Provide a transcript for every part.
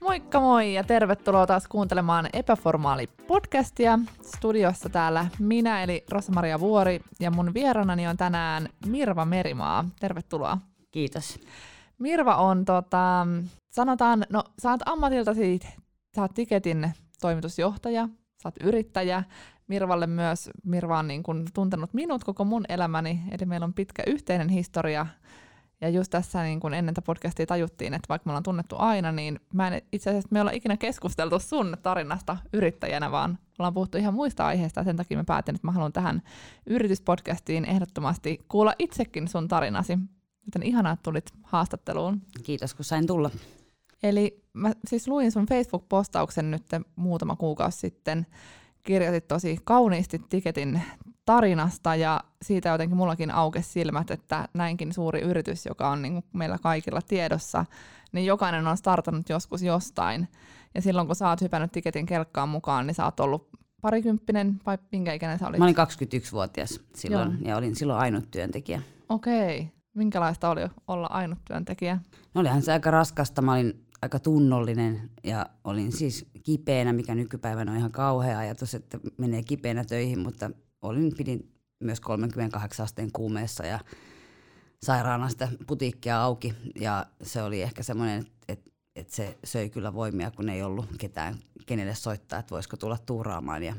Moikka moi ja tervetuloa taas kuuntelemaan Epäformaali podcastia. Studiossa täällä minä eli Rosa-Maria Vuori ja mun vieranani on tänään Mirva Merimaa. Tervetuloa. Kiitos. Mirva on tota, sanotaan, no sä oot ammatiltasi, sä oot Tiketin toimitusjohtaja, sä oot yrittäjä, Mirvalle myös, Mirva on niin kun tuntenut minut koko mun elämäni, eli meillä on pitkä yhteinen historia. Ja just tässä niin kun ennen tätä podcastia tajuttiin, että vaikka me ollaan tunnettu aina, niin mä en, itse asiassa me ollaan ikinä keskusteltu sun tarinasta yrittäjänä, vaan ollaan puhuttu ihan muista aiheista, ja sen takia mä päätin, että mä haluan tähän yrityspodcastiin ehdottomasti kuulla itsekin sun tarinasi. Joten ihanaa, että tulit haastatteluun. Kiitos, kun sain tulla. Eli mä siis luin sun Facebook-postauksen nyt muutama kuukausi sitten, kirjoitit tosi kauniisti Tiketin tarinasta ja siitä jotenkin mullakin aukesi silmät, että näinkin suuri yritys, joka on niin meillä kaikilla tiedossa, niin jokainen on startannut joskus jostain. Ja silloin kun sä oot hypännyt Tiketin kelkkaan mukaan, niin sä oot ollut parikymppinen vai minkä ikäinen sä olit? Mä olin 21-vuotias silloin Joo. ja olin silloin ainut työntekijä. Okei. Minkälaista oli olla ainut työntekijä? No olihan se aika raskasta. Mä olin aika tunnollinen ja olin siis kipeänä, mikä nykypäivänä on ihan kauhea ajatus, että menee kipeänä töihin, mutta olin, pidin myös 38 asteen kuumeessa ja sairaana sitä putiikkia auki. Ja se oli ehkä semmoinen, että et, et se söi kyllä voimia, kun ei ollut ketään, kenelle soittaa, että voisiko tulla tuuraamaan. Ja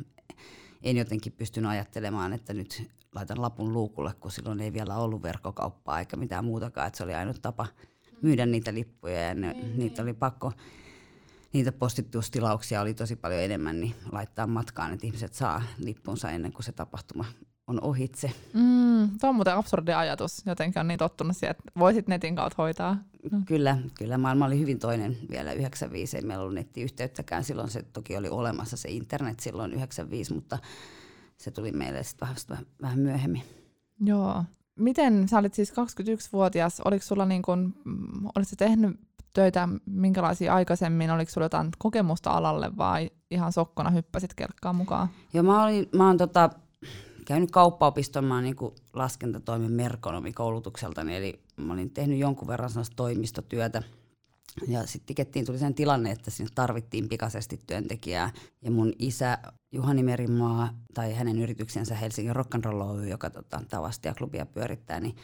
en jotenkin pystynyt ajattelemaan, että nyt laitan lapun luukulle, kun silloin ei vielä ollut verkkokauppaa eikä mitään muutakaan, että se oli ainut tapa myydä niitä lippuja ja ne, mm. niitä oli pakko, niitä postitustilauksia oli tosi paljon enemmän, niin laittaa matkaan, että ihmiset saa lippunsa ennen kuin se tapahtuma on ohitse. Mm, tuo on muuten absurdi ajatus. Jotenkin on niin tottunut siihen, että voisit netin kautta hoitaa. Mm. Kyllä, kyllä. Maailma oli hyvin toinen vielä 95. Ei meillä ollut nettiyhteyttäkään. Silloin se toki oli olemassa se internet silloin 95, mutta se tuli meille sitten vähän, vähän myöhemmin. Joo. Miten, sä olit siis 21-vuotias, oliko sulla niin kun, mm, oliko tehnyt töitä minkälaisia aikaisemmin, oliko sulla jotain kokemusta alalle vai ihan sokkona hyppäsit kelkkaan mukaan? Joo, mä, olin, mä oon tota, käynyt kauppaopiston, mä oon niin laskentatoimen merkonomi koulutukseltani, eli mä olin tehnyt jonkun verran toimistotyötä – ja sitten tikettiin tuli sen tilanne, että sinne tarvittiin pikaisesti työntekijää. Ja mun isä Juhani Merimaa tai hänen yrityksensä Helsingin Rock'n'Roll Oy, joka tota, tavasti ja klubia pyörittää, niin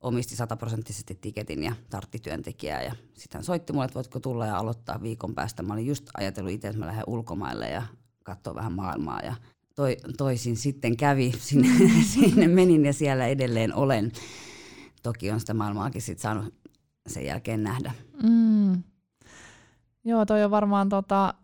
omisti sataprosenttisesti tiketin ja tartti työntekijää. Ja sitten hän soitti mulle, että voitko tulla ja aloittaa viikon päästä. Mä olin just ajatellut itse, että mä lähden ulkomaille ja katsoa vähän maailmaa. Ja toi, toisin sitten kävi, sinne, sinne menin ja siellä edelleen olen. Toki on sitä maailmaakin sit saanut sen jälkeen nähdä. Mm. Joo, toi on varmaan tota,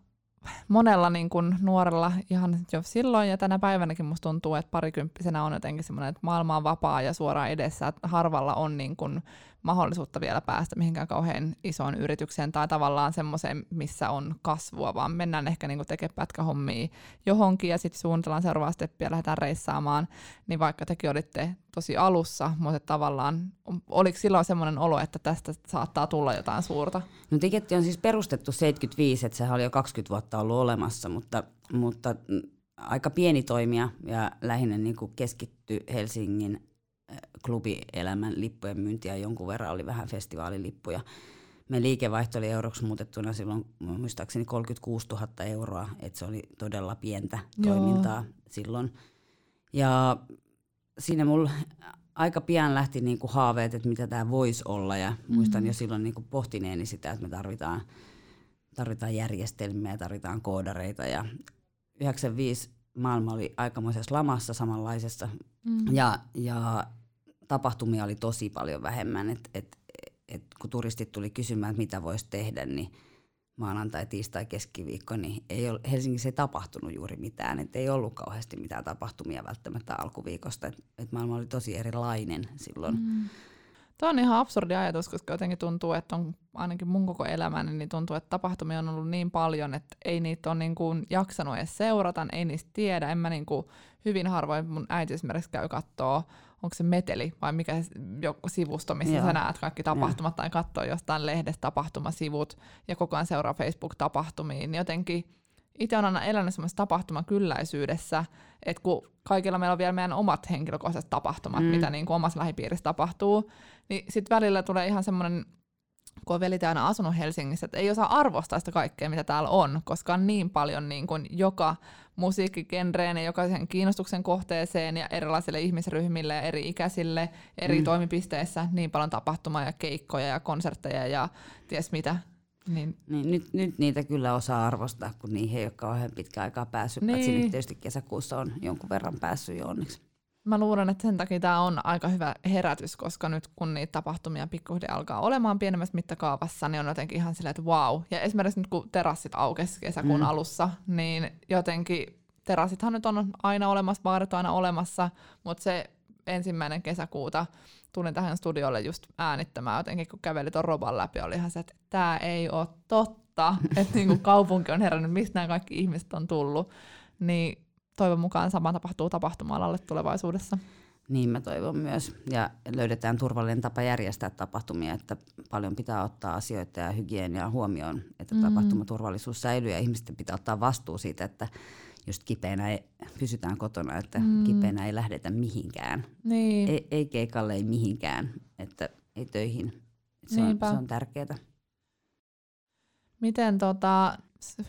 monella niin kun nuorella ihan jo silloin ja tänä päivänäkin musta tuntuu, että parikymppisenä on jotenkin semmoinen, että maailma on vapaa ja suoraan edessä, että harvalla on niin kun mahdollisuutta vielä päästä mihinkään kauhean isoon yritykseen tai tavallaan semmoiseen, missä on kasvua, vaan mennään ehkä niin tekemään pätkähommia johonkin ja sitten suunnitellaan seuraavaa steppiä ja lähdetään reissaamaan, niin vaikka tekin olitte tosi alussa, mutta tavallaan oliko silloin semmoinen olo, että tästä saattaa tulla jotain suurta? No Tiketti on siis perustettu 75, että sehän oli jo 20 vuotta ollut olemassa, mutta, mutta aika pieni toimija ja lähinnä niin kuin keskitty Helsingin klubielämän lippujen myyntiä jonkun verran, oli vähän festivaalilippuja. Me liikevaihto oli euroksi muutettuna silloin muistaakseni 36 000 euroa, että se oli todella pientä Joo. toimintaa silloin. Ja siinä mulla aika pian lähti niinku haaveet, että mitä tämä voisi olla ja mm-hmm. muistan jo silloin niinku pohtineeni sitä, että me tarvitaan, tarvitaan järjestelmiä, tarvitaan koodareita ja 95 maailma oli aikamoisessa lamassa samanlaisessa mm. ja, ja tapahtumia oli tosi paljon vähemmän. Et, et, et kun turistit tuli kysymään, että mitä voisi tehdä, niin maanantai, tiistai, keskiviikko, niin ei ole, Helsingissä ei tapahtunut juuri mitään. Et ei ollut kauheasti mitään tapahtumia välttämättä alkuviikosta. Et, et maailma oli tosi erilainen silloin. Mm. Tuo on ihan absurdi ajatus, koska jotenkin tuntuu, että on ainakin mun koko elämäni, niin tuntuu, että tapahtumia on ollut niin paljon, että ei niitä ole niin kuin jaksanut edes seurata, ei niistä tiedä. En mä niin kuin, hyvin harvoin mun äiti esimerkiksi käy kattoo onko se meteli vai mikä joku sivusto, missä Joo. sä näet kaikki tapahtumat Joo. tai katsoo jostain lehdestä tapahtumasivut ja koko ajan seuraa Facebook-tapahtumiin, niin jotenkin itse olen aina elänyt semmoisessa tapahtumakylläisyydessä, että kun kaikilla meillä on vielä meidän omat henkilökohtaiset tapahtumat, mm. mitä niin kuin omassa lähipiirissä tapahtuu, niin sitten välillä tulee ihan semmoinen kun on velit aina asunut Helsingissä, että ei osaa arvostaa sitä kaikkea, mitä täällä on, koska on niin paljon niin kuin joka musiikkigenreen ja jokaisen kiinnostuksen kohteeseen ja erilaisille ihmisryhmille ja eri ikäisille eri mm. toimipisteissä niin paljon tapahtumaa ja keikkoja ja konsertteja ja ties mitä. Niin. Niin, nyt, nyt niitä kyllä osaa arvostaa, kun niihin ei ole kauhean pitkä aikaa päässyt, niin. paitsi nyt tietysti kesäkuussa on jonkun verran päässyt jo onneksi. Mä luulen, että sen takia tämä on aika hyvä herätys, koska nyt kun niitä tapahtumia pikkuhiljaa alkaa olemaan pienemmässä mittakaavassa, niin on jotenkin ihan silleen, että wow. Ja esimerkiksi nyt kun terassit aukesi kesäkuun mm. alussa, niin jotenkin terassithan nyt on aina olemassa, baarit on aina olemassa, mutta se ensimmäinen kesäkuuta tulin tähän studiolle just äänittämään jotenkin, kun käveli ton roban läpi, oli ihan se, että tämä ei ole totta, että niinku kaupunki on herännyt, mistä nämä kaikki ihmiset on tullut. Niin toivon mukaan sama tapahtuu tapahtuma-alalle tulevaisuudessa. Niin mä toivon myös. Ja löydetään turvallinen tapa järjestää tapahtumia, että paljon pitää ottaa asioita ja hygienia huomioon, että mm. tapahtumaturvallisuus säilyy ja ihmisten pitää ottaa vastuu siitä, että just kipeänä ei, pysytään kotona, että mm. kipeänä ei lähdetä mihinkään. Niin. Ei, ei keikalle, ei mihinkään, että ei töihin. Se, on, se on tärkeää. Miten tota,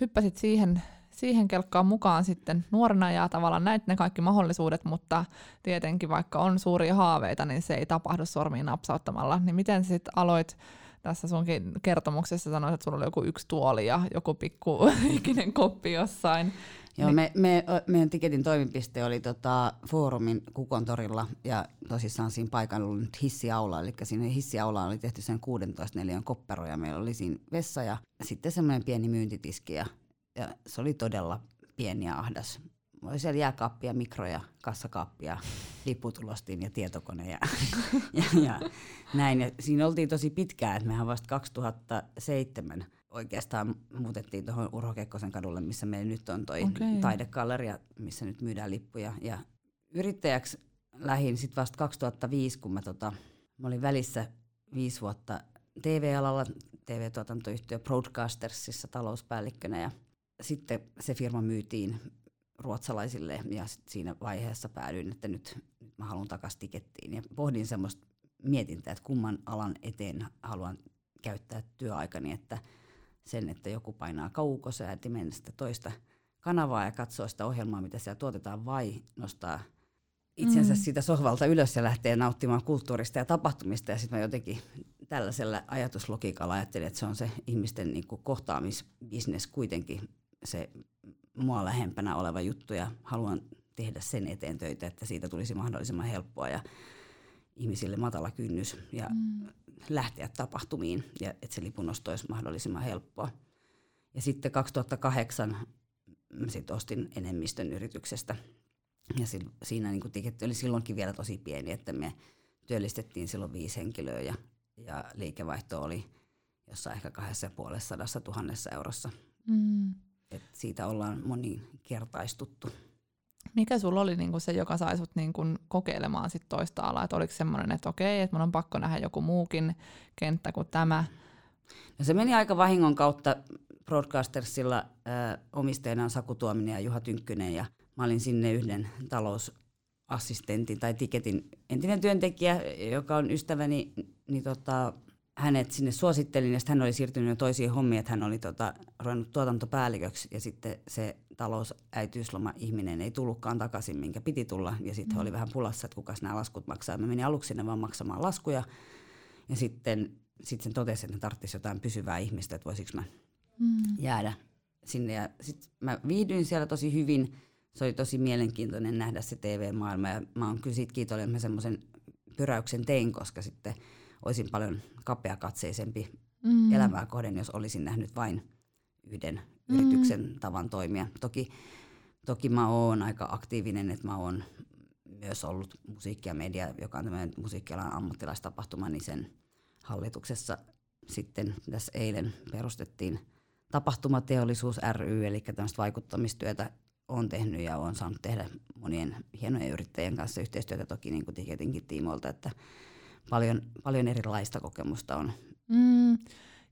hyppäsit siihen siihen kelkkaan mukaan sitten nuorena ja tavallaan näit ne kaikki mahdollisuudet, mutta tietenkin vaikka on suuria haaveita, niin se ei tapahdu sormiin napsauttamalla. Niin miten sitten aloit tässä sunkin kertomuksessa sanoit, että sulla oli joku yksi tuoli ja joku pikku ikinen koppi jossain. Joo, niin. me, me, meidän Tiketin toimipiste oli tota, foorumin Kukontorilla ja tosissaan siinä paikalla oli nyt hissiaula, eli sinne hissiaulaan oli tehty sen 16 neliön koppero ja meillä oli siinä vessa ja sitten semmoinen pieni myyntitiski ja ja se oli todella pieni ja ahdas. Oli siellä jääkaappia, mikroja, kassakaappia, lipputulostin ja tietokone ja, ja, ja näin. Ja siinä oltiin tosi pitkään, että mehän vasta 2007 oikeastaan muutettiin tuohon Urho Kekkosen kadulle, missä meillä nyt on toi okay. taidekalleria, missä nyt myydään lippuja. Ja yrittäjäksi lähin sitten vasta 2005, kun mä, tota, mä olin välissä viisi vuotta TV-alalla, TV-tuotantoyhtiö Broadcastersissa talouspäällikkönä ja sitten se firma myytiin ruotsalaisille ja siinä vaiheessa päädyin, että nyt, nyt mä haluan takaisin tikettiin. Ja pohdin semmoista mietintää, että kumman alan eteen haluan käyttää työaikani, että sen, että joku painaa kaukosäätimen sitä toista kanavaa ja katsoo sitä ohjelmaa, mitä siellä tuotetaan, vai nostaa itsensä mm. siitä sohvalta ylös ja lähtee nauttimaan kulttuurista ja tapahtumista. Ja sitten mä jotenkin tällaisella ajatuslogiikalla ajattelin, että se on se ihmisten niin kohtaamisbisnes kuitenkin se mua lähempänä oleva juttu ja haluan tehdä sen eteen töitä, että siitä tulisi mahdollisimman helppoa ja ihmisille matala kynnys ja mm. lähteä tapahtumiin ja että se lipunosto olisi mahdollisimman helppoa. Ja sitten 2008 sit ostin enemmistön yrityksestä ja siinä niin tiketti oli silloinkin vielä tosi pieni, että me työllistettiin silloin viisi henkilöä ja, ja liikevaihto oli jossain ehkä kahdessa ja puolessa tuhannessa eurossa. Mm. Et siitä ollaan moninkertaistuttu. Mikä sulla oli niinku se, joka sai sut niinku kokeilemaan sit toista alaa? Et oliko semmoinen, että okei, että mun on pakko nähdä joku muukin kenttä kuin tämä? No se meni aika vahingon kautta Broadcastersilla äh, omistajana on Saku Tuominen ja Juha Tynkkynen ja mä olin sinne yhden talousassistentin tai tiketin entinen työntekijä, joka on ystäväni, niin tota, hänet sinne suosittelin ja sitten hän oli siirtynyt jo toisiin hommiin, että hän oli tota, ruvennut tuotantopäälliköksi ja sitten se talousäityysloma ihminen ei tullutkaan takaisin, minkä piti tulla ja sitten mm. oli vähän pulassa, että kukas nämä laskut maksaa. Mä menin aluksi sinne vaan maksamaan laskuja ja sitten sit sen totesi, että ne tarvitsisi jotain pysyvää ihmistä, että voisiko mä mm. jäädä sinne ja sitten mä viihdyin siellä tosi hyvin. Se oli tosi mielenkiintoinen nähdä se TV-maailma ja mä oon kyllä siitä kiitollinen, että mä semmoisen pyräyksen tein, koska sitten – olisin paljon kapeakatseisempi mm. elämää kohden, jos olisin nähnyt vain yhden mm. yrityksen tavan toimia. Toki, toki mä oon aika aktiivinen, että mä oon myös ollut musiikki ja media, joka on tämmöinen musiikkialan ammattilaistapahtuma, niin sen hallituksessa sitten tässä eilen perustettiin tapahtumateollisuus ry, eli tämmöistä vaikuttamistyötä on tehnyt ja on saanut tehdä monien hienojen yrittäjien kanssa yhteistyötä toki niin kuin tiketinkin tiimoilta, että paljon, paljon erilaista kokemusta on. Mm.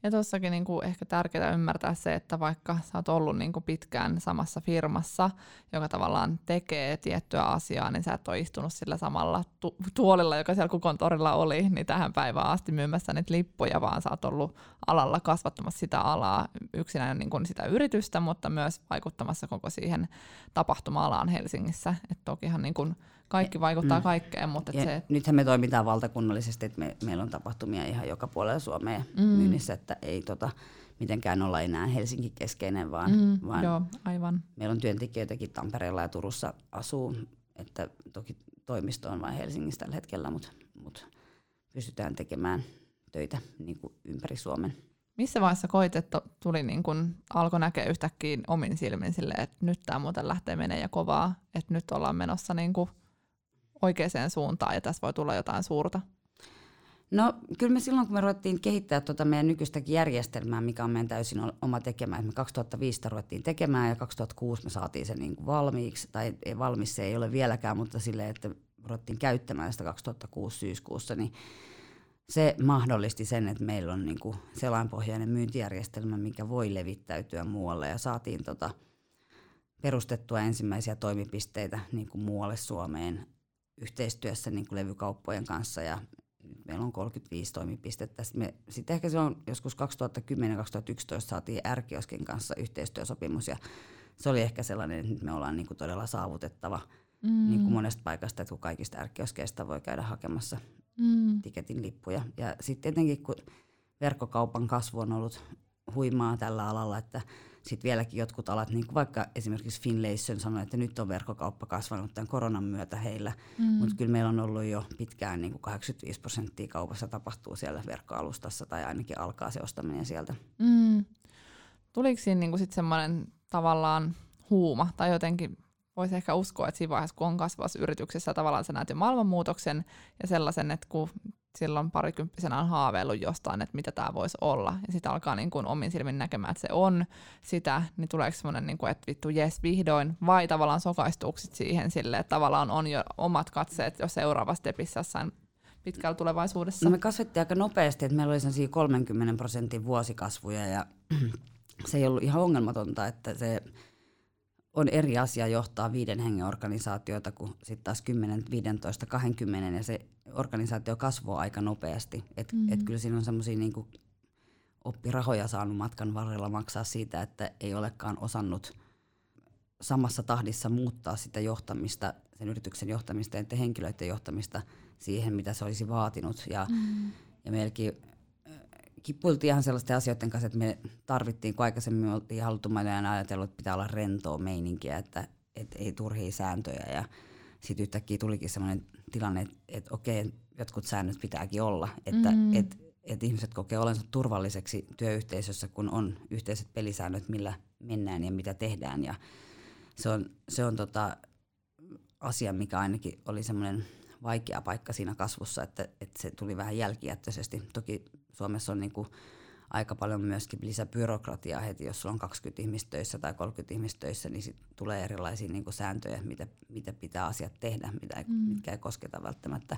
Ja tuossakin niinku ehkä tärkeää ymmärtää se, että vaikka sä oot ollut niinku pitkään samassa firmassa, joka tavallaan tekee tiettyä asiaa, niin sä et ole istunut sillä samalla tu- tuolilla, joka siellä kukontorilla oli, niin tähän päivään asti myymässä niitä lippuja, vaan sä oot ollut alalla kasvattamassa sitä alaa yksinään niinku sitä yritystä, mutta myös vaikuttamassa koko siihen tapahtuma-alaan Helsingissä. Et tokihan niinku kaikki vaikuttaa mm. kaikkeen. Mutta ja se, nythän me toimitaan valtakunnallisesti, että me, meillä on tapahtumia ihan joka puolella Suomea mm. myynnissä, että ei tota, mitenkään olla enää Helsinki-keskeinen, vaan, mm, vaan joo, aivan. meillä on työntekijöitäkin Tampereella ja Turussa asuu, että toki toimisto on vain Helsingissä tällä hetkellä, mutta, mutta pystytään tekemään töitä niin kuin ympäri Suomen. Missä vaiheessa koit, että tuli niin kun, alkoi näkeä yhtäkkiä omin silmin sille, että nyt tämä muuten lähtee menee ja kovaa, että nyt ollaan menossa niin kuin oikeaan suuntaan ja tässä voi tulla jotain suurta? No kyllä me silloin, kun me ruvettiin kehittää tuota meidän nykyistäkin järjestelmää, mikä on meidän täysin oma tekemään, me 2005 ruvettiin tekemään ja 2006 me saatiin se niin kuin valmiiksi, tai ei valmis se ei ole vieläkään, mutta silleen, että ruvettiin käyttämään sitä 2006 syyskuussa, niin se mahdollisti sen, että meillä on niin kuin selainpohjainen myyntijärjestelmä, mikä voi levittäytyä muualle ja saatiin tota perustettua ensimmäisiä toimipisteitä niin kuin muualle Suomeen yhteistyössä niin kuin levykauppojen kanssa ja meillä on 35 toimipistettä. Sitten, sitten ehkä se on joskus 2010-2011 saatiin R-kioskin kanssa yhteistyösopimus ja se oli ehkä sellainen, että nyt me ollaan niin kuin todella saavutettava mm. niin kuin monesta paikasta, että kun kaikista R-kioskeista voi käydä hakemassa mm. tiketin lippuja. Ja sitten tietenkin kun verkkokaupan kasvu on ollut huimaa tällä alalla, että sitten vieläkin jotkut alat, niin kuin vaikka esimerkiksi Finlayson sanoi, että nyt on verkkokauppa kasvanut tämän koronan myötä heillä, mm. mutta kyllä meillä on ollut jo pitkään niin kuin 85 prosenttia kaupassa tapahtuu siellä verkkoalustassa tai ainakin alkaa se ostaminen sieltä. Mm. Tuliko siinä niin sitten semmoinen tavallaan huuma tai jotenkin voisi ehkä uskoa, että siinä vaiheessa, kun on kasvavassa yrityksessä, tavallaan sä näet jo maailmanmuutoksen ja sellaisen, että kun silloin parikymppisenä on haaveillut jostain, että mitä tämä voisi olla, ja sitten alkaa niin kuin omin silmin näkemään, että se on sitä, niin tuleeko semmoinen, niin kuin, että vittu jes vihdoin, vai tavallaan sokaistuuksit siihen sille, että tavallaan on jo omat katseet jo seuraavassa stepissä jossain pitkällä tulevaisuudessa? No me kasvettiin aika nopeasti, että meillä oli 30 prosentin vuosikasvuja, ja se ei ollut ihan ongelmatonta, että se on eri asia johtaa viiden hengen organisaatioita kuin sitten taas 10, 15, 20 ja se organisaatio kasvaa aika nopeasti. Et, mm-hmm. et kyllä siinä on semmoisia niinku oppirahoja saanut matkan varrella maksaa siitä, että ei olekaan osannut samassa tahdissa muuttaa sitä johtamista, sen yrityksen johtamista ja henkilöiden johtamista siihen, mitä se olisi vaatinut. Ja, mm. ja meilläkin kippuiltiin ihan sellaisten asioiden kanssa, että me tarvittiin, kun aikaisemmin oltiin haluttu ja ajatellut, että pitää olla rentoa meininkiä, että, että ei turhia sääntöjä. Ja sitten yhtäkkiä tulikin sellainen tilanne, että, että okei, jotkut säännöt pitääkin olla, että mm. että että ihmiset kokee olensa turvalliseksi työyhteisössä, kun on yhteiset pelisäännöt, millä mennään ja mitä tehdään. Ja se on, se on tota asia, mikä ainakin oli semmoinen vaikea paikka siinä kasvussa, että, että se tuli vähän jälkijättöisesti. Toki Suomessa on niin kuin aika paljon myöskin lisäbyrokratiaa heti, jos sulla on 20 ihmistä töissä tai 30 ihmistä töissä, niin sit tulee erilaisia niin sääntöjä, mitä, mitä pitää asiat tehdä, mitä, mm. mitkä ei kosketa välttämättä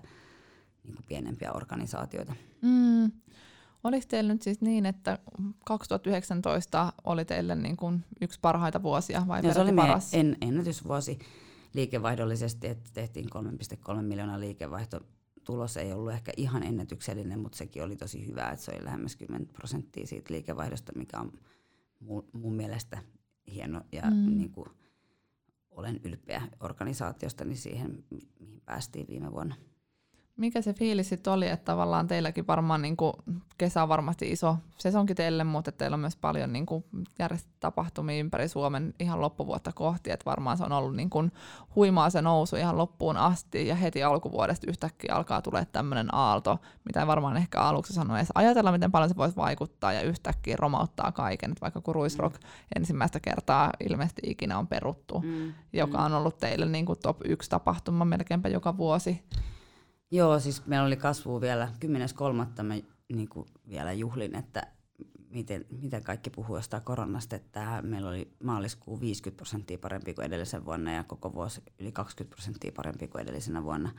niin pienempiä organisaatioita. Mm. Oliko teillä nyt siis niin, että 2019 oli teille niin kuin yksi parhaita vuosia vai no, se oli paras? En, ennätysvuosi liikevaihdollisesti, että tehtiin 3,3 miljoonaa liikevaihto tulos ei ollut ehkä ihan ennätyksellinen, mutta sekin oli tosi hyvä, että se oli lähemmäs 10 prosenttia siitä liikevaihdosta, mikä on mun, mun mielestä hieno ja mm. niin kuin, olen ylpeä organisaatiosta niin siihen, mihin päästiin viime vuonna. Mikä se fiilis sitten oli, että tavallaan teilläkin varmaan niin kuin, kesä on varmasti iso sesonkin teille, mutta teillä on myös paljon niin kuin, tapahtumia ympäri Suomen ihan loppuvuotta kohti, että varmaan se on ollut niin kuin, huimaa se nousu ihan loppuun asti ja heti alkuvuodesta yhtäkkiä alkaa tulee tämmöinen aalto, mitä ei varmaan ehkä aluksi sanoa edes ajatella, miten paljon se voisi vaikuttaa ja yhtäkkiä romauttaa kaiken, että vaikka kun Ruisrock mm. ensimmäistä kertaa ilmeisesti ikinä on peruttu, mm. joka mm. on ollut teille niin kuin top 1 tapahtuma melkeinpä joka vuosi. Joo, siis meillä oli kasvu vielä 10.3. mä niin kuin vielä juhlin, että miten, miten kaikki puhuu jostain koronasta, että meillä oli maaliskuu 50 prosenttia parempi kuin edellisen vuonna ja koko vuosi yli 20 prosenttia parempi kuin edellisenä vuonna.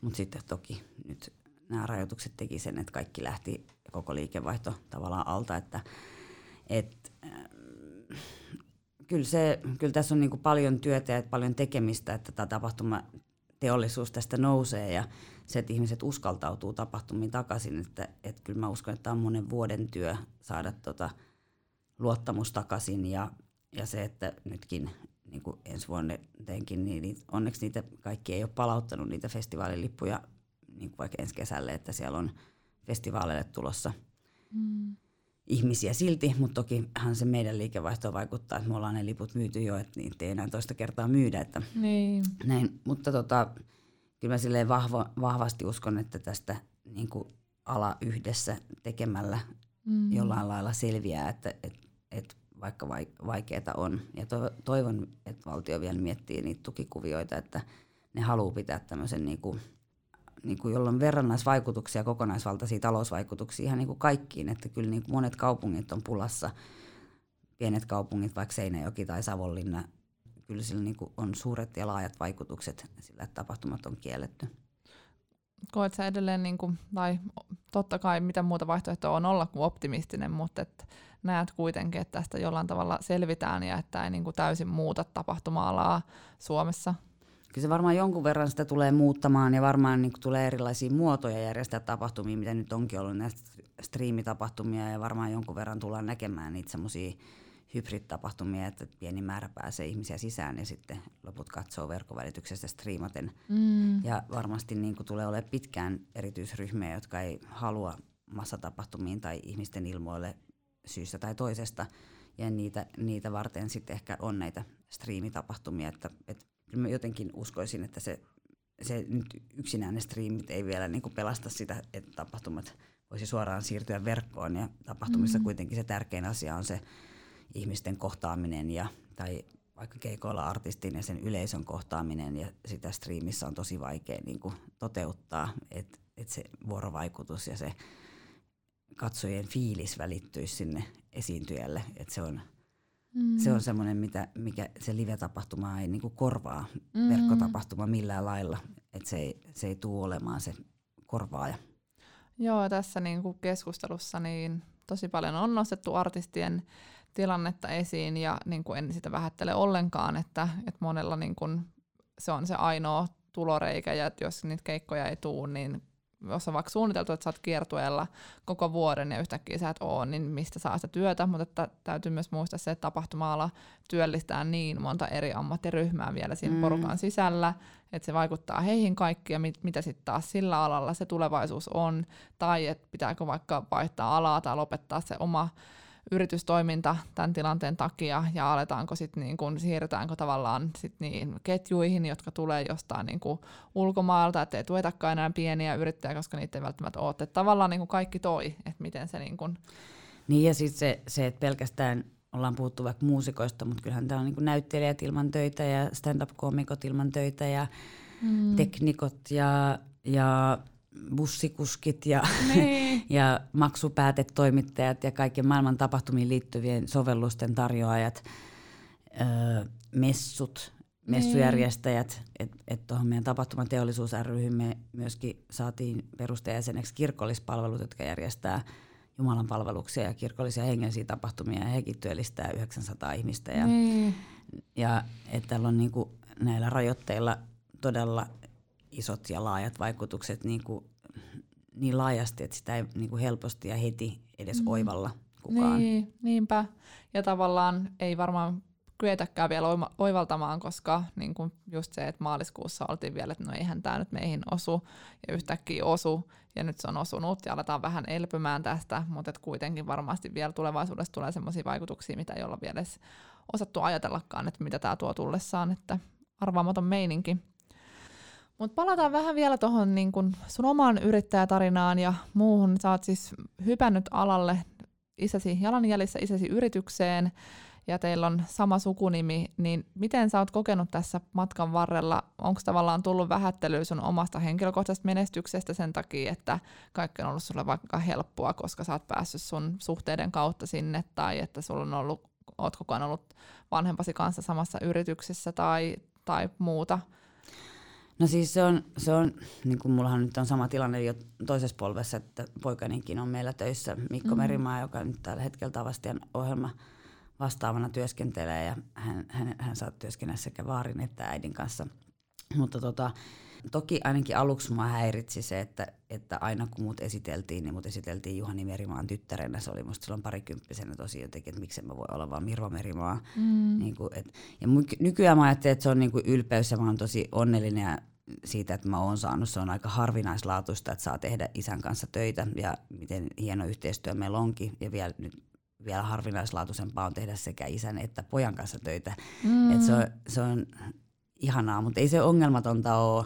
Mutta sitten toki nyt nämä rajoitukset teki sen, että kaikki lähti koko liikevaihto tavallaan alta, että et, äh, kyllä, se, kyllä tässä on niin kuin paljon työtä ja paljon tekemistä, että tämä tapahtuma teollisuus tästä nousee ja se, että ihmiset uskaltautuu tapahtumiin takaisin, että, että kyllä mä uskon, että tämä on monen vuoden työ saada tota luottamus takaisin ja, ja se, että nytkin niin kuin ensi vuonna teinkin, niin, niin onneksi niitä kaikki ei ole palauttanut niitä festivaalilippuja niin kuin vaikka ensi kesälle, että siellä on festivaaleille tulossa mm. ihmisiä silti, mutta tokihan se meidän liikevaihto vaikuttaa, että me ollaan ne liput myyty jo, että niitä ei enää toista kertaa myydä. Että niin. näin. Mutta tota, kyllä mä silleen vahva, vahvasti uskon, että tästä niin kuin ala yhdessä tekemällä mm. jollain lailla selviää, että et, et vaikka vaikeaa on. Ja toivon, että valtio vielä miettii niitä tukikuvioita, että ne haluaa pitää tämmöisen, niin kuin, niin kuin, jolla on verrannaisvaikutuksia, kokonaisvaltaisia talousvaikutuksia ihan niin kuin kaikkiin. Että kyllä niin kuin monet kaupungit on pulassa, pienet kaupungit, vaikka Seinäjoki tai Savonlinna, kyllä sillä niin kuin on suuret ja laajat vaikutukset sillä, että tapahtumat on kielletty. Koet sä edelleen, niin kuin, tai totta kai mitä muuta vaihtoehtoa on olla kuin optimistinen, mutta että näet kuitenkin, että tästä jollain tavalla selvitään ja että ei niin kuin täysin muuta tapahtuma-alaa Suomessa? Kyllä se varmaan jonkun verran sitä tulee muuttamaan ja varmaan niin tulee erilaisia muotoja järjestää tapahtumia, mitä nyt onkin ollut näistä striimitapahtumia ja varmaan jonkun verran tullaan näkemään niitä semmoisia hybrid-tapahtumia, että pieni määrä pääsee ihmisiä sisään ja sitten loput katsoo verkkovälityksestä striimaten. Mm. Ja varmasti niin kuin tulee olemaan pitkään erityisryhmiä, jotka ei halua massatapahtumiin tai ihmisten ilmoille syystä tai toisesta. Ja niitä, niitä varten sitten ehkä on näitä striimitapahtumia, että, että mä jotenkin uskoisin, että se, se nyt yksinään ne striimit ei vielä niin kuin pelasta sitä, että tapahtumat voisi suoraan siirtyä verkkoon ja tapahtumissa mm-hmm. kuitenkin se tärkein asia on se ihmisten kohtaaminen ja, tai vaikka keikoilla artistin ja sen yleisön kohtaaminen ja sitä striimissä on tosi vaikea niin kuin toteuttaa, että et se vuorovaikutus ja se katsojien fiilis välittyisi sinne esiintyjälle, että se on, mm. se on semmoinen, mitä, mikä se live-tapahtuma ei niinku korvaa, mm. verkkotapahtuma millään lailla, että se ei, se ei tule olemaan se korvaaja. Joo, tässä niinku keskustelussa niin tosi paljon on nostettu artistien tilannetta esiin ja niin kuin en sitä vähättele ollenkaan, että, että monella niin kuin se on se ainoa tuloreikä ja että jos niitä keikkoja ei tule, niin jos on vaikka suunniteltu, että sä oot kiertueella koko vuoden ja yhtäkkiä sä et oo, niin mistä saa sitä työtä, mutta että täytyy myös muistaa se, että tapahtuma työllistää niin monta eri ammattiryhmää vielä siinä mm. porukan sisällä, että se vaikuttaa heihin kaikki ja mit, mitä sitten taas sillä alalla se tulevaisuus on, tai että pitääkö vaikka vaihtaa alaa tai lopettaa se oma yritystoiminta tämän tilanteen takia ja aletaanko sitten niin kun, siirrytäänkö tavallaan sit niin ketjuihin, jotka tulee jostain niin kuin ulkomailta, ettei tuetakaan enää pieniä yrittäjiä, koska niitä ei välttämättä ole. Että tavallaan niin kuin kaikki toi, että miten se niin kuin... Niin ja sitten se, se, että pelkästään ollaan puhuttu vaikka muusikoista, mutta kyllähän tämä on niin näyttelijät ilman töitä ja stand-up-komikot ilman töitä ja mm. teknikot ja, ja bussikuskit ja, niin. ja maksupäätetoimittajat ja kaiken maailman tapahtumiin liittyvien sovellusten tarjoajat, öö, messut, messujärjestäjät, että et tuohon meidän tapahtumateollisuus ryhyn me myöskin saatiin perustajäseneksi kirkollispalvelut, jotka järjestää Jumalan palveluksia ja kirkollisia hengellisiä tapahtumia, ja hekin työllistää 900 ihmistä. Ja, niin. ja että täällä on niinku näillä rajoitteilla todella isot ja laajat vaikutukset niin, kuin, niin laajasti, että sitä ei niin kuin helposti ja heti edes mm. oivalla kukaan. Niin, niinpä. Ja tavallaan ei varmaan kyetäkään vielä oivaltamaan, koska niin kuin just se, että maaliskuussa oltiin vielä, että no eihän tämä nyt meihin osu, ja yhtäkkiä osu, ja nyt se on osunut, ja aletaan vähän elpymään tästä, mutta et kuitenkin varmasti vielä tulevaisuudessa tulee sellaisia vaikutuksia, mitä ei olla vielä edes osattu ajatellakaan, että mitä tämä tuo tullessaan, että arvaamaton meininki. Mutta palataan vähän vielä tuohon niin kun sun omaan yrittäjätarinaan ja muuhun. Sä oot siis hypännyt alalle isäsi jalanjäljissä isäsi yritykseen ja teillä on sama sukunimi, niin miten sä oot kokenut tässä matkan varrella, onko tavallaan tullut vähättelyä sun omasta henkilökohtaisesta menestyksestä sen takia, että kaikki on ollut sulle vaikka helppoa, koska sä oot päässyt sun suhteiden kautta sinne, tai että sulla on ollut, oot koko ajan ollut vanhempasi kanssa samassa yrityksessä tai, tai muuta? No siis se on, se on niin kuin mullahan nyt on sama tilanne jo toisessa polvessa, että poikaninkin on meillä töissä, Mikko mm. Merimaa, joka nyt tällä hetkellä Tavastian ohjelma vastaavana työskentelee ja hän, hän, hän saa työskennellä sekä vaarin että äidin kanssa. Mutta tota, toki ainakin aluksi mua häiritsi se, että, että aina kun mut esiteltiin, niin mut esiteltiin Juhani Merimaan tyttärenä. Se oli musta silloin parikymppisenä tosi jotenkin, että miksen mä voi olla vaan Mirva Merimaa. Mm. Niin kuin, et, ja nykyään mä ajattelen, että se on niin kuin ylpeys ja mä oon tosi onnellinen ja siitä, että mä oon saanut. Se on aika harvinaislaatuista, että saa tehdä isän kanssa töitä ja miten hieno yhteistyö meillä onkin. Ja vielä, nyt, vielä harvinaislaatuisempaa on tehdä sekä isän että pojan kanssa töitä. Mm. Et se, on, se on ihanaa, mutta ei se ongelmatonta ole.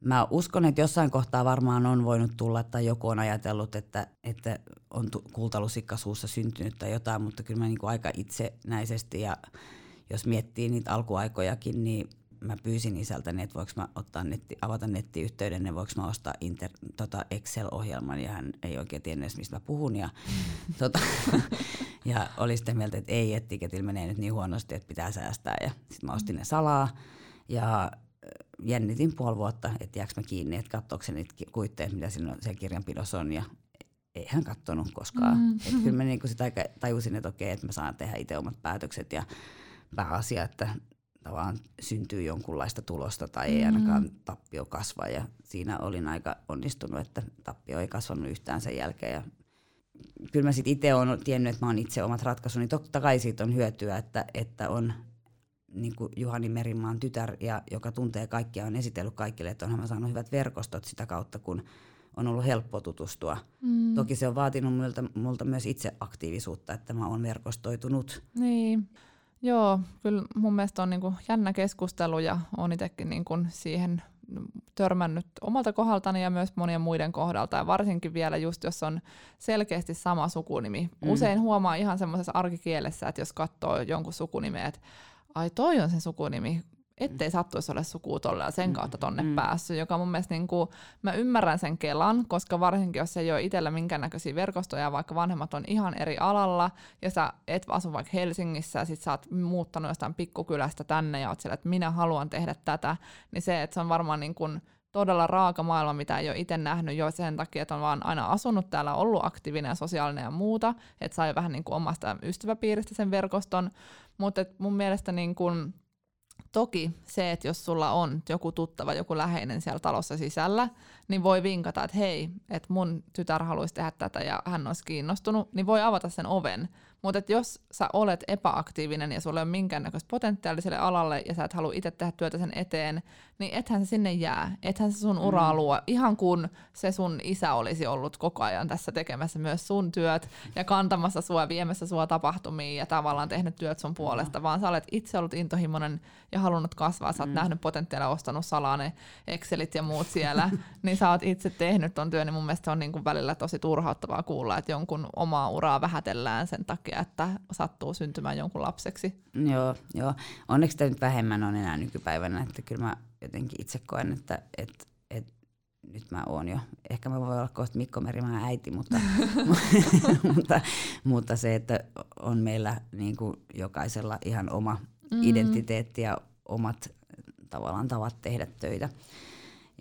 Mä uskon, että jossain kohtaa varmaan on voinut tulla tai joku on ajatellut, että, että on kultalusikka suussa syntynyt tai jotain, mutta kyllä mä niin kuin aika itsenäisesti ja jos miettii niitä alkuaikojakin, niin mä pyysin isältäni, että voiko mä ottaa netti, avata nettiyhteyden, ja voiko mä ostaa inter, tota Excel-ohjelman, ja hän ei oikein tiennyt mistä mä puhun. Ja, tota, ja oli sitten mieltä, että ei, että tiketillä menee nyt niin huonosti, että pitää säästää. Ja sitten mä ostin ne salaa, ja jännitin puoli vuotta, että jääkö mä kiinni, että katsoako se niitä kuitteet, mitä siinä siellä kirjanpidossa on, ja ei hän katsonut koskaan. Mm. Et kyllä mä niinku sitä tajusin, että okei, että mä saan tehdä itse omat päätökset, ja pääasia, että tavallaan syntyy jonkunlaista tulosta tai ei ainakaan mm. tappio kasva. Ja siinä olin aika onnistunut, että tappio ei kasvanut yhtään sen jälkeen. Ja kyllä mä sitten itse olen tiennyt, että mä oon itse omat ratkaisuni. Niin totta kai siitä on hyötyä, että, että on niin kuin Juhani Merimaan tytär, ja, joka tuntee kaikkia, on esitellyt kaikille, että onhan mä saanut hyvät verkostot sitä kautta, kun on ollut helppo tutustua. Mm. Toki se on vaatinut multa, multa myös itse aktiivisuutta, että mä oon verkostoitunut. Niin. Joo, kyllä mun mielestä on niinku jännä keskustelu ja on itsekin niinku siihen törmännyt omalta kohdaltani ja myös monien muiden kohdalta. Ja varsinkin vielä just, jos on selkeästi sama sukunimi. Mm. Usein huomaa ihan semmoisessa arkikielessä, että jos katsoo jonkun sukunimeä, että ai toi on se sukunimi, ettei sattuisi ole sukua ja sen kautta tonne mm. päässyt, joka mun mielestä niin kuin, mä ymmärrän sen kelan, koska varsinkin jos ei ole itsellä minkäännäköisiä verkostoja, vaikka vanhemmat on ihan eri alalla, ja sä et asu vaikka Helsingissä, ja sit sä oot muuttanut jostain pikkukylästä tänne, ja oot siellä, että minä haluan tehdä tätä, niin se, että se on varmaan niin kuin, todella raaka maailma, mitä ei ole itse nähnyt jo sen takia, että on vaan aina asunut täällä, ollut aktiivinen ja sosiaalinen ja muuta, että sai vähän niin kuin omasta ystäväpiiristä sen verkoston, mutta mun mielestä niin kuin, Toki se, että jos sulla on joku tuttava, joku läheinen siellä talossa sisällä, niin voi vinkata, että hei, että mun tytär haluaisi tehdä tätä ja hän olisi kiinnostunut, niin voi avata sen oven. Mutta jos sä olet epäaktiivinen ja sulla ei ole minkäännäköistä potentiaaliselle alalle ja sä et halua itse tehdä työtä sen eteen, niin ethän se sinne jää. Ethän se sun uraa mm. luo. Ihan kun se sun isä olisi ollut koko ajan tässä tekemässä myös sun työt ja kantamassa sua, viemässä sua tapahtumiin ja tavallaan tehnyt työt sun puolesta, mm. vaan sä olet itse ollut intohimoinen ja halunnut kasvaa. Sä oot mm. nähnyt potentiaalia, ostanut salaa ne Excelit ja muut siellä, niin sä oot itse tehnyt ton työn, niin mun mielestä on niin kuin välillä tosi turhauttavaa kuulla, että jonkun omaa uraa vähätellään sen takia, että sattuu syntymään jonkun lapseksi. Joo, joo. Onneksi tämä nyt vähemmän on enää nykypäivänä, että kyllä mä jotenkin itse koen, että, että, että nyt mä oon jo, ehkä mä voin olla kohta Mikko Merimaan äiti, mutta, mutta, mutta se, että on meillä niin kuin jokaisella ihan oma mm. identiteetti ja omat tavallaan tavat tehdä töitä.